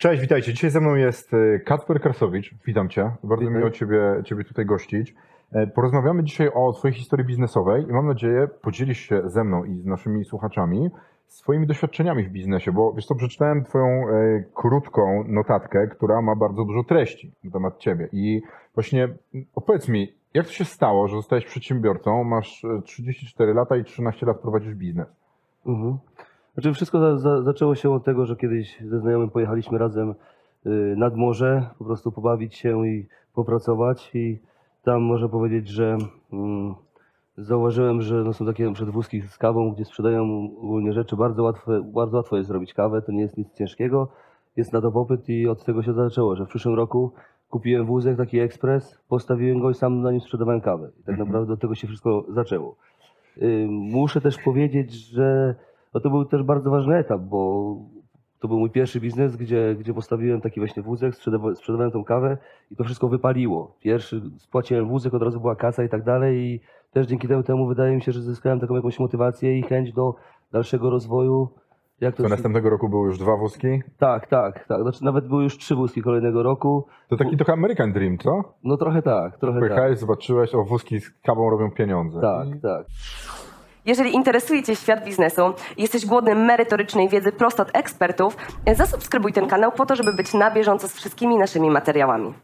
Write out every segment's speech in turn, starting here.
Cześć, witajcie. Dzisiaj ze mną jest e, Kacper Krasowicz. Witam Cię. Bardzo Witaj. miło Ciebie, Ciebie tutaj gościć. E, Porozmawiamy dzisiaj o Twojej historii biznesowej i mam nadzieję podzielisz się ze mną i z naszymi słuchaczami swoimi doświadczeniami w biznesie, bo wiesz co, przeczytałem Twoją e, krótką notatkę, która ma bardzo dużo treści na temat Ciebie i właśnie m, opowiedz mi, jak to się stało, że zostałeś przedsiębiorcą, masz e, 34 lata i 13 lat prowadzisz biznes? Mhm. Znaczy wszystko za, za, zaczęło się od tego, że kiedyś ze znajomym pojechaliśmy razem y, nad morze, po prostu pobawić się i popracować i tam można powiedzieć, że mm, zauważyłem, że no, są takie przedwózki z kawą, gdzie sprzedają ogólnie rzeczy, bardzo łatwe, bardzo łatwo jest zrobić kawę, to nie jest nic ciężkiego, jest na to popyt i od tego się zaczęło, że w przyszłym roku kupiłem wózek, taki ekspres, postawiłem go i sam na nim sprzedawałem kawę i tak Mhm. naprawdę od tego się wszystko zaczęło. Y, Muszę też powiedzieć, że no to był też bardzo ważny etap, bo to był mój pierwszy biznes, gdzie, gdzie postawiłem taki właśnie wózek, sprzedawa- sprzedawałem tą kawę i to wszystko wypaliło. Pierwszy spłaciłem wózek, od razu była kasa i tak dalej i też dzięki temu, temu wydaje mi się, że zyskałem taką jakąś motywację i chęć do dalszego rozwoju. Jak to To następnego roku były już dwa wózki. Tak, tak, tak. Znaczy nawet były już trzy wózki kolejnego roku. To taki trochę American Dream, co? No trochę tak, trochę tak. Pojechałeś, zobaczyłeś, o wózki z kawą robią pieniądze. Tak, I tak. Jeżeli interesuje Cię świat biznesu, jesteś głodny merytorycznej wiedzy prosto od ekspertów, zasubskrybuj ten kanał po to, żeby być na bieżąco z wszystkimi naszymi materiałami.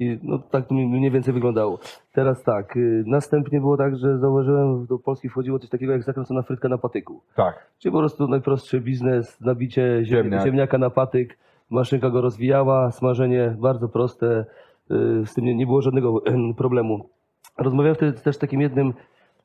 I no, tak mniej więcej wyglądało. Teraz tak, y, następnie było tak, że zauważyłem, do Polski wchodziło coś takiego jak zakręcona frytka na patyku. Tak. Czyli po prostu najprostszy biznes, nabicie ziem, Ziemniak. ziemniaka na patyk, maszynka go rozwijała, smażenie bardzo proste, y, z tym nie, nie było żadnego problemu. Rozmawiałem wtedy też z takim jednym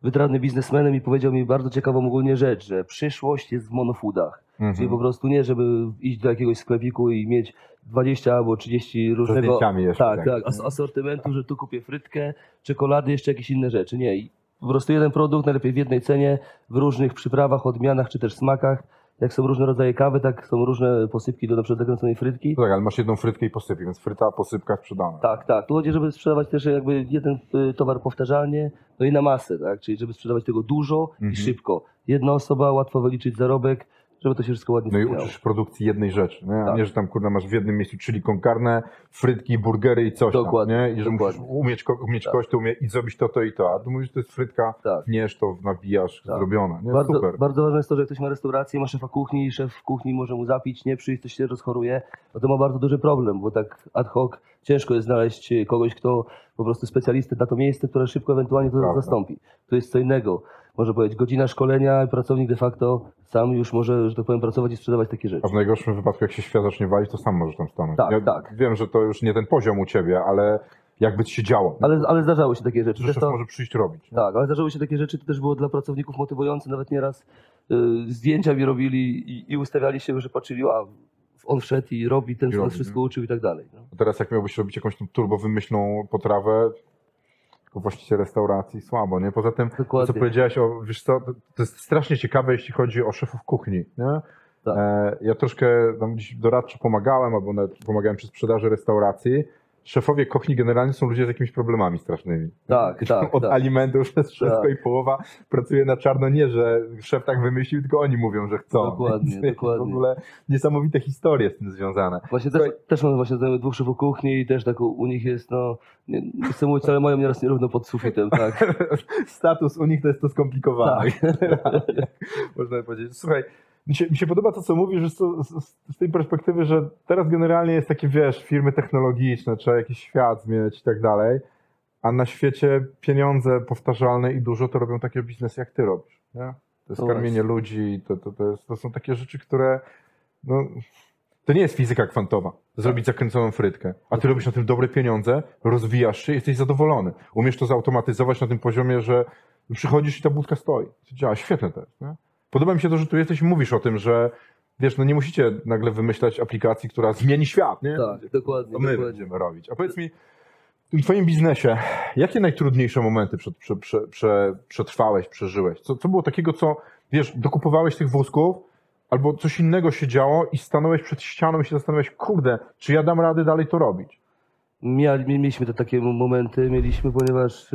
wytrawnym biznesmenem i powiedział mi bardzo ciekawą ogólnie rzecz, że przyszłość jest w monofoodach. Mhm. Czyli po prostu nie, żeby iść do jakiegoś sklepiku i mieć 20 albo 30 różnego jeszcze, tak, tak. tak, as- asortymentu, że tu kupię frytkę, czekolady, jeszcze jakieś inne rzeczy. Nie. Po prostu jeden produkt, najlepiej w jednej cenie, w różnych przyprawach, odmianach czy też smakach. Jak są różne rodzaje kawy, tak są różne posypki do na przykład zakręconej frytki. No tak, ale masz jedną frytkę i posypie, więc fryta, posypka sprzedana. Tak, tak. Tu chodzi, żeby sprzedawać też jakby jeden y, towar powtarzalnie, no i na masę, tak? Czyli żeby sprzedawać tego dużo Mhm. i szybko. Jedna osoba, łatwo wyliczyć zarobek, żeby to się wszystko ładnie No i uczysz produkcji jednej rzeczy, nie? A Tak. nie, że tam kurna masz w jednym miejscu chili con carne, frytki, burgery i coś Dokładnie, tam, nie? I że dokładnie. musisz umieć, umieć Tak. kość, to umie, i zrobić to, to i to. A tu mówisz, to jest frytka, Tak. to, nawijasz, Tak. zrobione, nie? Bardzo, Super. bardzo ważne jest to, że ktoś ma restaurację, ma szefa kuchni i szef kuchni może mu zapić, nie przyjść, coś się rozchoruje, no to ma bardzo duży problem, bo tak ad hoc ciężko jest znaleźć kogoś, kto po prostu specjalistę na to miejsce, które szybko ewentualnie to Prawda. zastąpi. To jest co innego. Może powiedzieć, godzina szkolenia i pracownik de facto sam już może, że tak powiem, pracować i sprzedawać takie rzeczy. A w najgorszym wypadku, jak się świat zacznie walić, to sam możesz tam stanąć. Tak, ja tak. Wiem, że to już nie ten poziom u ciebie, ale jakby ci się działo. Ale, ale zdarzały się takie rzeczy. szef to, może przyjść robić. nie? tak, ale zdarzały się takie rzeczy, to też było dla pracowników motywujące, nawet nieraz y, zdjęcia mi robili i, i ustawiali się, że patrzyli, a on wszedł i robi, ten I nas wszystko nie? uczył i tak dalej. No. A Teraz jak miałbyś robić jakąś tam turbo wymyślną potrawę, to właściciel restauracji słabo, nie? Poza tym, to, co Dokładnie. powiedziałeś o, wiesz co, to, jest strasznie ciekawe, jeśli chodzi o szefów kuchni, nie? Tak. E, ja troszkę tam gdzieś doradczo pomagałem, albo nawet pomagałem przy sprzedaży restauracji. Szefowie kuchni generalnie są ludzie z jakimiś problemami strasznymi. Tak, tak, Od tak. alimentów przez wszystko Tak. i połowa pracuje na czarno. Nie, że szef tak wymyślił, tylko oni mówią, że chcą. Dokładnie, Więc dokładnie. W ogóle niesamowite historie z tym związane. Właśnie też, Słuchaj- też mam właśnie dwóch szefów kuchni i też tak u, u nich jest, no, nie, nie chcę mówić, ale mają nieraz nierówno pod sufitem, tak. status u nich to jest to skomplikowane. Tak. Można powiedzieć. Słuchaj, mi się, mi się podoba to, co mówisz, że z, z, z tej perspektywy, że teraz generalnie jest takie, wiesz, firmy technologiczne, trzeba jakiś świat zmieniać i tak dalej, a na świecie pieniądze powtarzalne i dużo to robią takie biznesy, jak ty robisz. Nie? To jest No karmienie ludzi, to, to, to, jest, to są takie rzeczy, które no, to nie jest fizyka kwantowa, zrobić zakręconą frytkę, a ty robisz na tym dobre pieniądze, rozwijasz się, jesteś zadowolony. Umiesz to zautomatyzować na tym poziomie, że przychodzisz i ta budka stoi. To działa, świetne to jest. Nie? Podoba mi się to, że tu jesteś i mówisz o tym, że wiesz, no nie musicie nagle wymyślać aplikacji, która zmieni świat, nie? Tak, dokładnie, To my dokładnie. będziemy robić. A powiedz mi, w tym twoim biznesie, jakie najtrudniejsze momenty prze, prze, prze, prze, przetrwałeś, przeżyłeś? Co, co było takiego, co, wiesz, dokupowałeś tych wózków, albo coś innego się działo i stanąłeś przed ścianą i się zastanawiałeś, kurde, czy ja dam rady dalej to robić? Mieliśmy te takie momenty, mieliśmy, ponieważ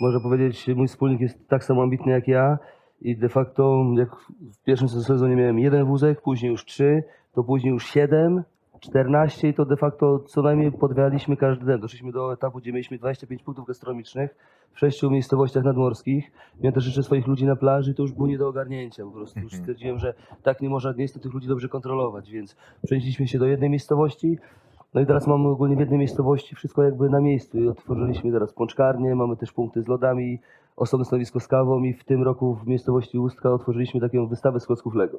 można powiedzieć, mój wspólnik jest tak samo ambitny jak ja I de facto, jak w pierwszym sezonie miałem jeden wózek, później już trzy, to później już siedem, 14 i to de facto co najmniej podwijaliśmy każdy. Doszliśmy do etapu, gdzie mieliśmy 25 punktów gastronomicznych w sześciu miejscowościach nadmorskich. Miałem też jeszcze swoich ludzi na plaży, to już było nie do ogarnięcia. Po prostu już Mhm. stwierdziłem, że tak nie można, nie jest tych ludzi dobrze kontrolować, więc przenieśliśmy się do jednej miejscowości. No i teraz mamy ogólnie w jednej miejscowości wszystko jakby na miejscu i otworzyliśmy teraz pączkarnię, mamy też punkty z lodami, osobne stanowisko z kawą i w tym roku w miejscowości Ustka otworzyliśmy taką wystawę z klocków Lego.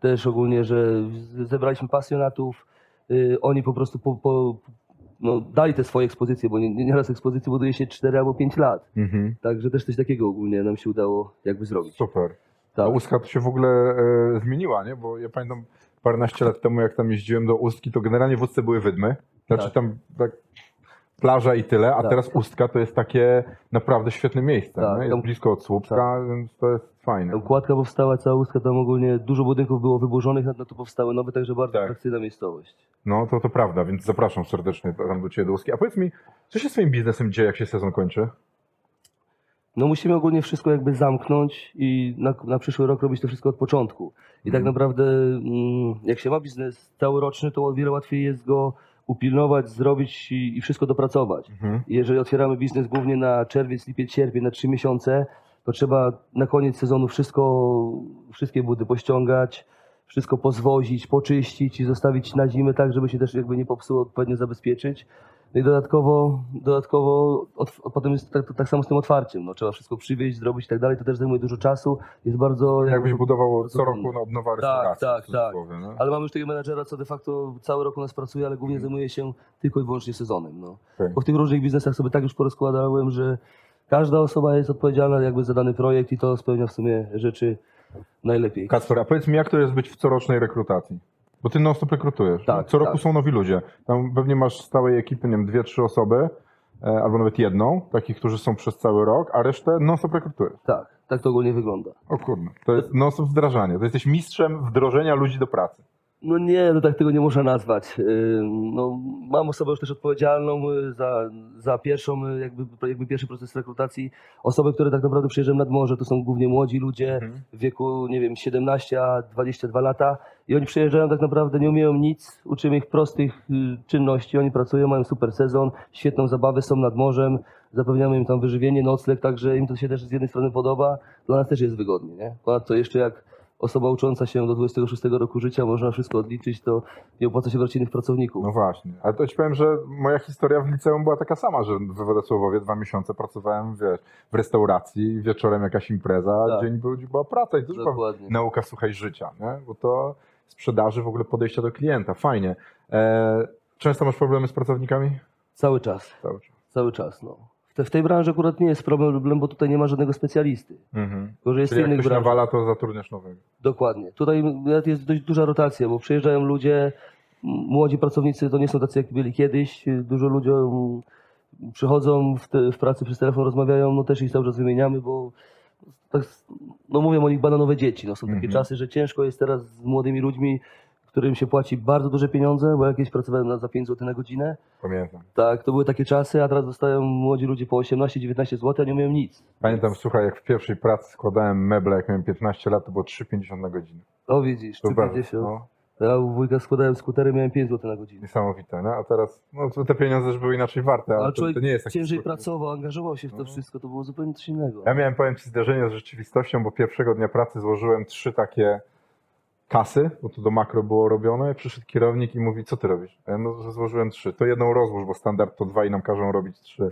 Też ogólnie, że zebraliśmy pasjonatów, y, oni po prostu po, po, no, dali te swoje ekspozycje, bo nie- nie- nieraz ekspozycji buduje się 4 albo 5 lat. Mhm. Także też coś takiego ogólnie nam się udało jakby zrobić. Super. Tak. A Ustka to się w ogóle e, zmieniła, nie? Bo ja pamiętam paręnaście lat temu, jak tam jeździłem do Ustki, to generalnie w Ustce były wydmy. Znaczy Tak. tam tak plaża i tyle, a Tak. teraz Ustka to jest takie naprawdę świetne miejsce. Tak? Jest blisko od Słupska, więc to jest fajne. Tam Kładka powstała, cała Ustka, tam ogólnie dużo budynków było wyburzonych, na to powstały nowe, także bardzo Tak. atrakcyjna miejscowość. No to to prawda, więc zapraszam serdecznie tam do Ciebie do Ustki. A powiedz mi, co się z Twoim biznesem dzieje, jak się sezon kończy? No musimy ogólnie wszystko jakby zamknąć i na, na przyszły rok robić to wszystko od początku. I tak Mhm. naprawdę mm, jak się ma biznes całoroczny, to o wiele łatwiej jest go upilnować, zrobić i, i wszystko dopracować. Mhm. Jeżeli otwieramy biznes głównie na czerwiec, lipiec, sierpień, na trzy miesiące, to trzeba na koniec sezonu wszystko, wszystkie budy pościągać, wszystko pozwozić, poczyścić i zostawić na zimę tak, żeby się też jakby nie popsuło, odpowiednio zabezpieczyć. No i dodatkowo, dodatkowo od, potem jest tak, tak samo z tym otwarciem. No, trzeba wszystko przywieźć, zrobić i tak dalej. To też zajmuje dużo czasu. Jest bardzo. Jakbyś budował co roku na odnowa restauracji. tak, w cudzysłowie, no. Ale mamy już takiego menadżera, co de facto cały rok u nas pracuje, ale głównie zajmuje się tylko i wyłącznie sezonem. No. Okej. Bo w tych różnych biznesach sobie tak już porozkładałem, że każda osoba jest odpowiedzialna jakby za dany projekt i to spełnia w sumie rzeczy najlepiej. Kacper, a powiedz mi, jak to jest być w corocznej rekrutacji? Bo ty non stop rekrutujesz. Tak, Co roku tak. są nowi ludzie. Tam pewnie masz z całej ekipy, nie wiem, dwie, trzy osoby, e, albo nawet jedną, takich, którzy są przez cały rok, a resztę non stop rekrutujesz. Tak, tak to ogólnie wygląda. O kurde, to jest non stop wdrażanie. To jesteś mistrzem wdrożenia ludzi do pracy. No nie, no tak tego nie można nazwać. No, mam osobę już też odpowiedzialną yy, za, za pierwszą, yy, jakby, jakby pierwszy proces rekrutacji. Osoby, które tak naprawdę przyjeżdżają nad morze, to są głównie młodzi ludzie Mhm. w wieku, nie wiem, 17 a 22 lata i oni przyjeżdżają tak naprawdę, nie umieją nic, uczymy ich prostych yy, czynności, oni pracują, mają super sezon, świetną zabawę, są nad morzem, zapewniamy im tam wyżywienie, nocleg, także im to się też z jednej strony podoba, dla nas też jest wygodnie, nie? Ponadto jeszcze jak osoba ucząca się do 26 roku życia, można wszystko odliczyć, to nie opłaca się brać innych pracowników. No właśnie. Ale to ci powiem, że moja historia w liceum była taka sama, że w Władysławowie dwa miesiące pracowałem wiesz, w restauracji, wieczorem jakaś impreza, a Tak. dzień był, była praca i już była nauka, słuchaj, życia, nie? Bo to sprzedaży, w ogóle podejścia do klienta, fajnie. E, często masz problemy z pracownikami? Cały czas, Cały czas. cały czas, no. W, te, w tej branży akurat nie jest problem, bo tutaj nie ma żadnego specjalisty. Mhm. Tylko, że jest Czyli w jak innych ktoś nawala, to zatrudniasz nowego. Dokładnie. Tutaj nawet jest dość duża rotacja, bo przyjeżdżają ludzie, młodzi pracownicy to nie są tacy, jak byli kiedyś. Dużo ludzi m, przychodzą w, te, w pracy przez telefon, rozmawiają, no też ich cały czas wymieniamy, bo tak, no mówią o nich bananowe dzieci. No, są takie Mhm. czasy, że ciężko jest teraz z młodymi ludźmi, którym się płaci bardzo duże pieniądze, bo jakieś pracowałem na, za 5 zł na godzinę. Pamiętam. Tak, to były takie czasy, a teraz dostają młodzi ludzie po 18-19 zł, a nie umieją nic. Pamiętam, słuchaj, jak w pierwszej pracy składałem meble, jak miałem 15 lat, to było 3,50 na godzinę. O widzisz, bardzo, 350. no, Ja u wujka składałem skutery, miałem 5 zł na godzinę. niesamowite, no? A teraz, no to te pieniądze już były inaczej warte, ale, Ale to, człowiek to nie jest taki ciężej skok. pracował, angażował się w to No. wszystko, to było zupełnie coś innego. Ja miałem, powiem Ci, zderzenie z rzeczywistością, bo pierwszego dnia pracy złożyłem trzy takie kasy, bo to do makro było robione. Przyszedł kierownik i mówi, co ty robisz? Ja, no, że złożyłem trzy. To jedną rozłóż, bo standard to dwa i nam każą robić trzy.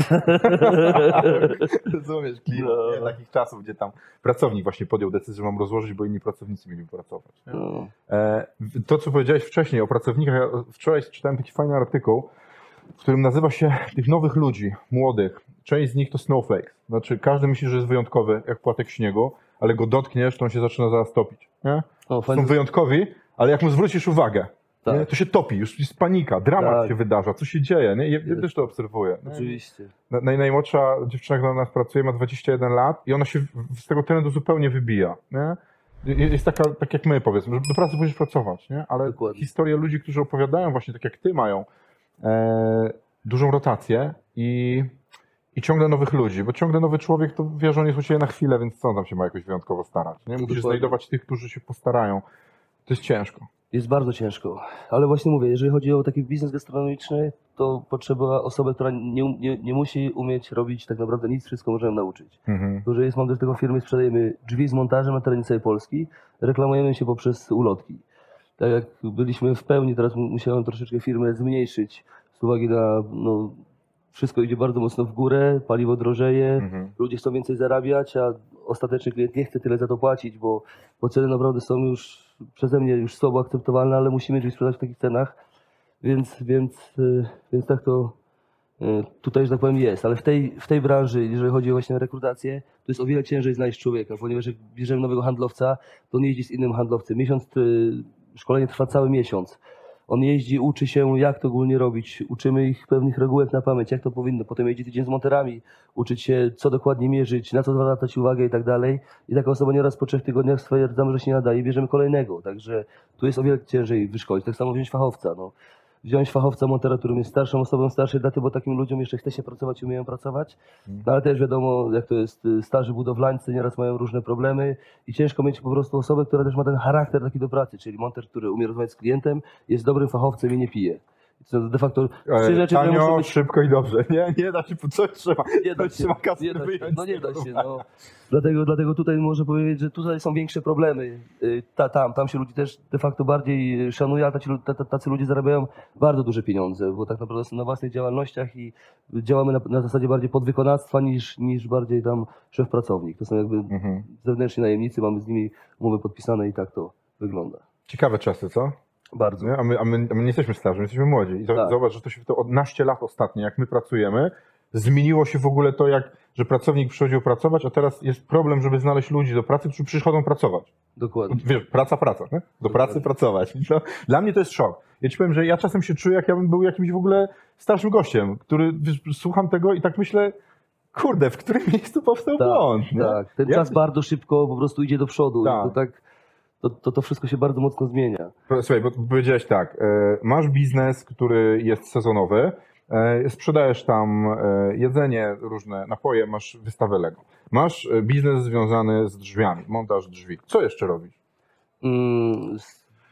Rozumiesz, klimat, No. Takich czasów, gdzie tam pracownik właśnie podjął decyzję, że mam rozłożyć, bo inni pracownicy mieli pracować. No. E, To, co powiedziałeś wcześniej o pracownikach, ja wczoraj czytałem taki fajny artykuł, w którym nazywa się tych nowych ludzi, młodych. Część z nich to snowflakes. Znaczy, każdy myśli, że jest wyjątkowy, jak płatek śniegu, ale go dotkniesz, to on się zaczyna zaraz topić. Nie? O, Są wyjątkowi, ale jak mu zwrócisz uwagę, Tak. nie? to się topi, już jest panika, dramat Tak. się wydarza, co się dzieje. Nie? Ja, ja też to obserwuję. nie? Oczywiście. Na- Naj, najmłodsza dziewczyna, która u nas pracuje, ma 21 lat i ona się z tego trendu zupełnie wybija. Nie? Je- Jest taka, tak jak my powiedzmy, że do pracy musisz pracować, nie? ale Dokładnie. historie ludzi, którzy opowiadają właśnie tak jak ty mają, e, dużą rotację i, i ciągle nowych ludzi, bo ciągle nowy człowiek to wie, że on jest u na chwilę, więc co on tam się ma jakoś wyjątkowo starać, nie? Musisz Dokładnie. znajdować tych, którzy się postarają. To jest ciężko. Jest bardzo ciężko, ale właśnie mówię, jeżeli chodzi o taki biznes gastronomiczny, to potrzeba osoby, która nie, um- nie, nie musi umieć robić tak naprawdę nic, wszystko możemy nauczyć. Mhm. Że jest, mam też tego firmy, sprzedajemy drzwi z montażem na terenie całej Polski, reklamujemy się poprzez ulotki. Tak jak byliśmy w pełni, teraz mu- musiałem troszeczkę firmę zmniejszyć z uwagi na, no, wszystko idzie bardzo mocno w górę, paliwo drożeje, Mhm. ludzie chcą więcej zarabiać, a ostateczny klient nie chce tyle za to płacić, bo, bo ceny naprawdę są już przeze mnie już słabo akceptowalne, ale musimy gdzieś sprzedać w takich cenach, więc, więc, y, więc tak to y, tutaj, że tak powiem, jest. Ale w tej, w tej branży, jeżeli chodzi właśnie o rekrutację, to jest o wiele ciężej znaleźć człowieka, ponieważ jak bierzemy nowego handlowca, to on jeździ z innym handlowcem. Miesiąc, y, szkolenie trwa cały miesiąc. On jeździ, uczy się, jak to ogólnie robić. Uczymy ich pewnych regułek na pamięć, jak to powinno. Potem jeździ tydzień z monterami, uczyć się, co dokładnie mierzyć, na co zwracać uwagę i tak dalej. I taka osoba nieraz po trzech tygodniach stwierdzamy, że się nie nadaje bierzemy kolejnego. Także tu jest o wiele ciężej wyszkolić. Tak samo wziąć fachowca. No. Wziąć fachowca montera, którym jest starszą osobą starszej daty, bo takim ludziom jeszcze chce się pracować i umieją pracować. No, ale też wiadomo, jak to jest, y, starzy budowlańcy nieraz mają różne problemy i ciężko mieć po prostu osobę, która też ma ten charakter taki do pracy, czyli monter, który umie rozmawiać z klientem, jest dobrym fachowcem i nie pije. To de facto trzy E, rzeczy, które Tanio, muszą być szybko i dobrze. Nie, nie da się, coś trzeba. nie da się, trzeba kasy nie da się, no nie da się, no. Dlatego, dlatego tutaj można powiedzieć, że tutaj są większe problemy. Y, Ta, tam, tam się ludzi też de facto bardziej szanuje, a tacy, tacy ludzie zarabiają bardzo duże pieniądze, bo tak naprawdę są na własnych działalnościach i działamy na, na zasadzie bardziej podwykonawstwa niż, niż bardziej tam szef-pracownik. To są jakby Mhm. zewnętrzni najemnicy, mamy z nimi umowy podpisane i tak to wygląda. Ciekawe czasy, co? Bardzo. Nie? A, my, a, my, a my nie jesteśmy starzy, my jesteśmy młodzi. I to, Tak. zobacz, że to się to od naście lat ostatnie, jak my pracujemy, zmieniło się w ogóle to, jak, że pracownik przychodził pracować, a teraz jest problem, żeby znaleźć ludzi do pracy, którzy przychodzą pracować. Dokładnie. Wiesz, praca, praca, nie? Do pracy Dokładnie. pracować. I To, dla mnie to jest szok. Ja ci powiem, że ja czasem się czuję, jak ja bym był jakimś w ogóle starszym gościem, który wiesz, słucham tego i tak myślę, kurde, w którym miejscu powstał błąd, nie? tak. Ten Ja- czas bardzo szybko po prostu idzie do przodu Tak. to tak, to, to, to wszystko się bardzo mocno zmienia. Słuchaj, bo powiedziałeś tak, e, masz biznes, który jest sezonowy, e, sprzedajesz tam e, jedzenie, różne napoje, masz wystawę Lego. Masz biznes związany z drzwiami, montaż drzwi. Co jeszcze robisz? Mm,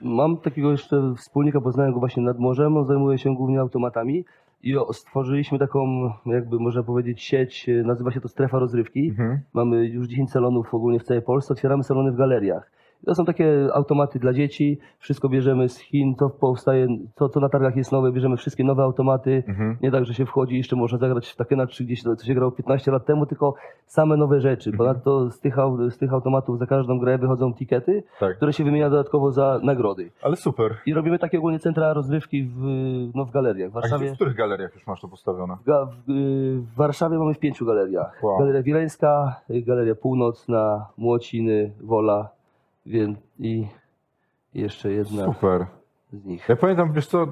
Mam takiego jeszcze wspólnika, poznałem go właśnie nad morzem, on zajmuje się głównie automatami i stworzyliśmy taką, jakby można powiedzieć, sieć, nazywa się to strefa rozrywki. Mhm. Mamy już 10 salonów ogólnie w całej Polsce, otwieramy salony w galeriach. To są takie automaty dla dzieci, wszystko bierzemy z Chin, co powstaje, co, co na targach jest nowe, bierzemy wszystkie nowe automaty. Mhm. Nie tak, że się wchodzi i jeszcze można zagrać w takie na czy gdzieś, co się grało 15 lat temu, tylko same nowe rzeczy. Mhm. Ponadto z tych, z tych automatów za każdą grę wychodzą tikety, Tak. które się wymienia dodatkowo za nagrody. Ale super. I robimy takie ogólnie centra rozrywki w, no, w galeriach. W A Warszawie, w których galeriach już masz to postawione? w, y, w Warszawie mamy w pięciu galeriach. Wow. Galeria Wileńska, Galeria Północna, Młociny, Wola więc i jeszcze jedna Super. z nich. Ja pamiętam, wiesz co,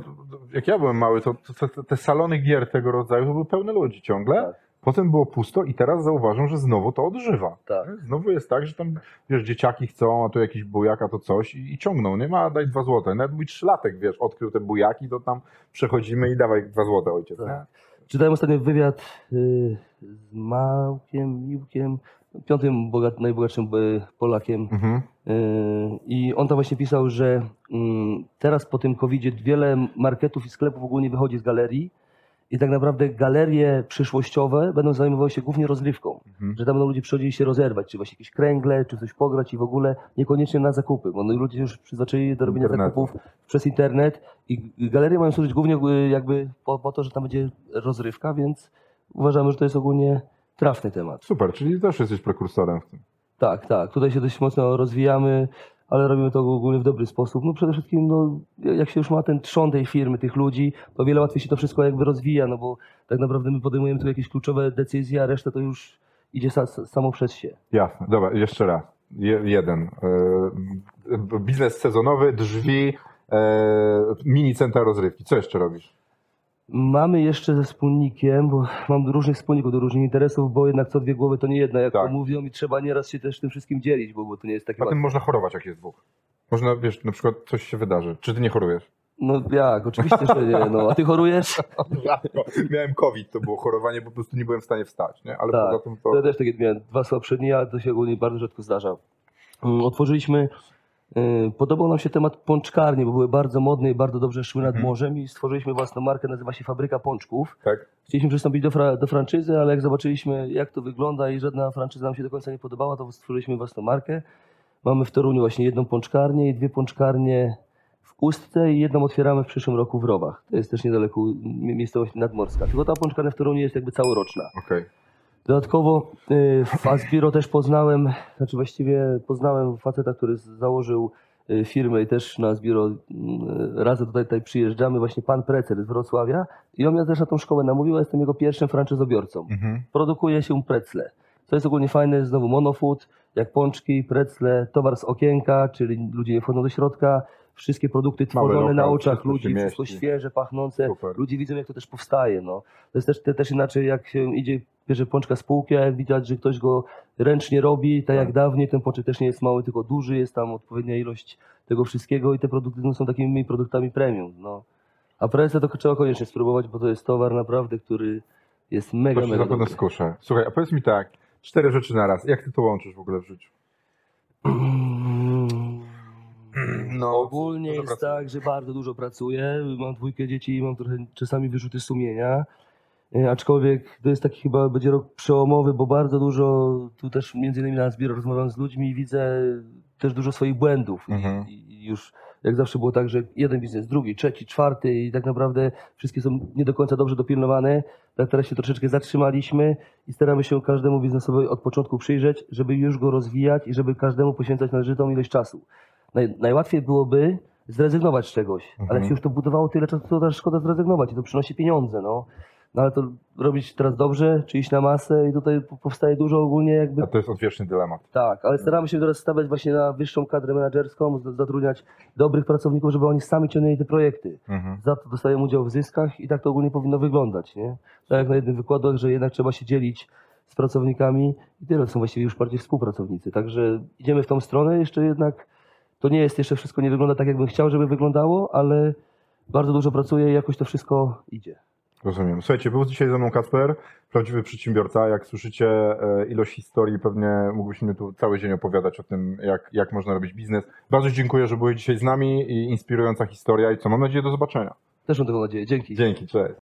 jak ja byłem mały, to, to, to te salony gier tego rodzaju to były pełne ludzi ciągle. Tak. Potem było pusto i teraz zauważam, że znowu to odżywa. Tak. Znowu jest tak, że tam, wiesz, dzieciaki chcą, a tu jakiś bujak, a to coś i, i ciągną, nie ma, daj dwa złote. Nawet mój trzylatek, wiesz, odkrył te bujaki, to tam przechodzimy i dawaj dwa złote, ojciec. Tak. Czytałem ostatnio wywiad y, z Małkiem, Miłkiem, piątym bogat, najbogatszym y, Polakiem. Mhm. Y, I on tam właśnie pisał, że mm, teraz po tym COVID-zie wiele marketów i sklepów ogólnie wychodzi z galerii i tak naprawdę galerie przyszłościowe będą zajmowały się głównie rozrywką. Mhm. Że tam będą ludzie przychodzili się rozerwać, czy właśnie jakieś kręgle, czy coś pograć i w ogóle niekoniecznie na zakupy, bo no, ludzie już przyzwyczaili do robienia Internetu. zakupów przez internet i galerie mają służyć głównie y, jakby po, po to, że tam będzie rozrywka, więc uważamy, że to jest ogólnie trafny temat. Super, czyli też jesteś prekursorem w tym. Tak, tak. Tutaj się dość mocno rozwijamy, ale robimy to ogólnie w dobry sposób. No przede wszystkim, no, jak się już ma ten trzon tej firmy, tych ludzi, to wiele łatwiej się to wszystko jakby rozwija, no bo tak naprawdę my podejmujemy tu jakieś kluczowe decyzje, a reszta to już idzie sa, samo przez się. Jasne, dobra, jeszcze raz. Je, jeden. E, biznes sezonowy, drzwi, e, mini centra rozrywki. Co jeszcze robisz? Mamy jeszcze ze wspólnikiem, bo mam różnych wspólników do różnych interesów, bo jednak co dwie głowy to nie jedna, jak Tak. to mówią i trzeba nieraz się też tym wszystkim dzielić, bo, bo to nie jest takie tym łatwe. można chorować, jak jest dwóch. Można, wiesz, na przykład coś się wydarzy. Czy ty nie chorujesz? No jak, oczywiście, że nie. No, a ty chorujesz? Rzadko. Miałem COVID, to było chorowanie, bo po prostu nie byłem w stanie wstać, nie? Ale Tak. poza tym To to... ja też takie miałem dwa słabsze dni, ale to się ogólnie bardzo rzadko zdarza. Mm, Otworzyliśmy, podobał nam się temat pączkarni, bo były bardzo modne i bardzo dobrze szły nad Mhm. morzem i stworzyliśmy własną markę, nazywa się Fabryka Pączków. Tak? Chcieliśmy przystąpić do, fra, do franczyzy, ale jak zobaczyliśmy jak to wygląda i żadna franczyza nam się do końca nie podobała, to stworzyliśmy własną markę. Mamy w Toruniu właśnie jedną pączkarnię i dwie pączkarnie w Ustce i jedną otwieramy w przyszłym roku w Rowach. To jest też niedaleko mi- miejscowość nadmorska. Tylko ta pączkarnia w Toruniu jest jakby całoroczna. Okej. Dodatkowo y, w Asbiro też poznałem, znaczy właściwie poznałem faceta, który założył y, firmę i też na Asbiro y, razem tutaj, tutaj przyjeżdżamy, właśnie pan Precel z Wrocławia i on mnie też na tą szkołę namówił, a jestem jego pierwszym franczyzobiorcą. Mhm. Produkuje się precle. Co jest ogólnie fajne, znowu monofood, jak pączki, precle, towar z okienka, czyli ludzie nie wchodzą do środka, wszystkie produkty tworzone na lokal, oczach wszystko się ludzi, wszystko mieści. świeże, pachnące, Super. ludzie widzą jak to też powstaje. No. To jest też, te, też inaczej jak się idzie, bierze pączka z półki, a jak widać, że ktoś go ręcznie robi, tak jak Tak. dawniej, ten pączek też nie jest mały, tylko duży, jest tam odpowiednia ilość tego wszystkiego i te produkty no, są takimi produktami premium. No. A presę to trzeba koniecznie spróbować, bo to jest towar naprawdę, który jest mega, To się mega na dobry. skuszę. Słuchaj, a powiedz mi tak, cztery rzeczy na raz. Jak ty to łączysz w ogóle w życiu? No, Ogólnie jest pracuję. tak, że bardzo dużo pracuję. Mam dwójkę dzieci i mam trochę czasami wyrzuty sumienia. E, Aczkolwiek to jest taki chyba będzie rok przełomowy, bo bardzo dużo tu też między innymi na Zbior rozmawiam z ludźmi i widzę też dużo swoich błędów. Mhm. I, I już jak zawsze było tak, że jeden biznes, drugi, trzeci, czwarty i tak naprawdę wszystkie są nie do końca dobrze dopilnowane. Tak teraz się troszeczkę zatrzymaliśmy i staramy się każdemu biznesowi od początku przyjrzeć, żeby już go rozwijać i żeby każdemu poświęcać należytą ilość czasu. Naj, najłatwiej byłoby zrezygnować z czegoś, ale Mhm. jak się już to budowało tyle czasu, to też szkoda zrezygnować i to przynosi pieniądze, no. No ale to robić teraz dobrze, czy iść na masę i tutaj po- powstaje dużo ogólnie jakby A to jest odwieczny dylemat. tak, ale staramy się teraz stawiać właśnie na wyższą kadrę menedżerską, zatrudniać dobrych pracowników, żeby oni sami ciągnęli te projekty. Mhm. Za to dostają udział w zyskach i tak to ogólnie powinno wyglądać, nie? Tak jak na jednym wykładach, że jednak trzeba się dzielić z pracownikami i tyle są właściwie już bardziej współpracownicy. Także idziemy w tą stronę, jeszcze jednak to nie jest, jeszcze wszystko nie wygląda tak, jakbym chciał, żeby wyglądało, ale bardzo dużo pracuję i jakoś to wszystko idzie. Rozumiem. Słuchajcie, był dzisiaj ze mną Kasper, prawdziwy przedsiębiorca. Jak słyszycie e, ilość historii, pewnie mógłbyś mi tu cały dzień opowiadać o tym, jak, jak można robić biznes. Bardzo dziękuję, że byłeś dzisiaj z nami i inspirująca historia i co, mam nadzieję do zobaczenia. Też mam taką nadzieję. Dzięki. Dzięki, cześć.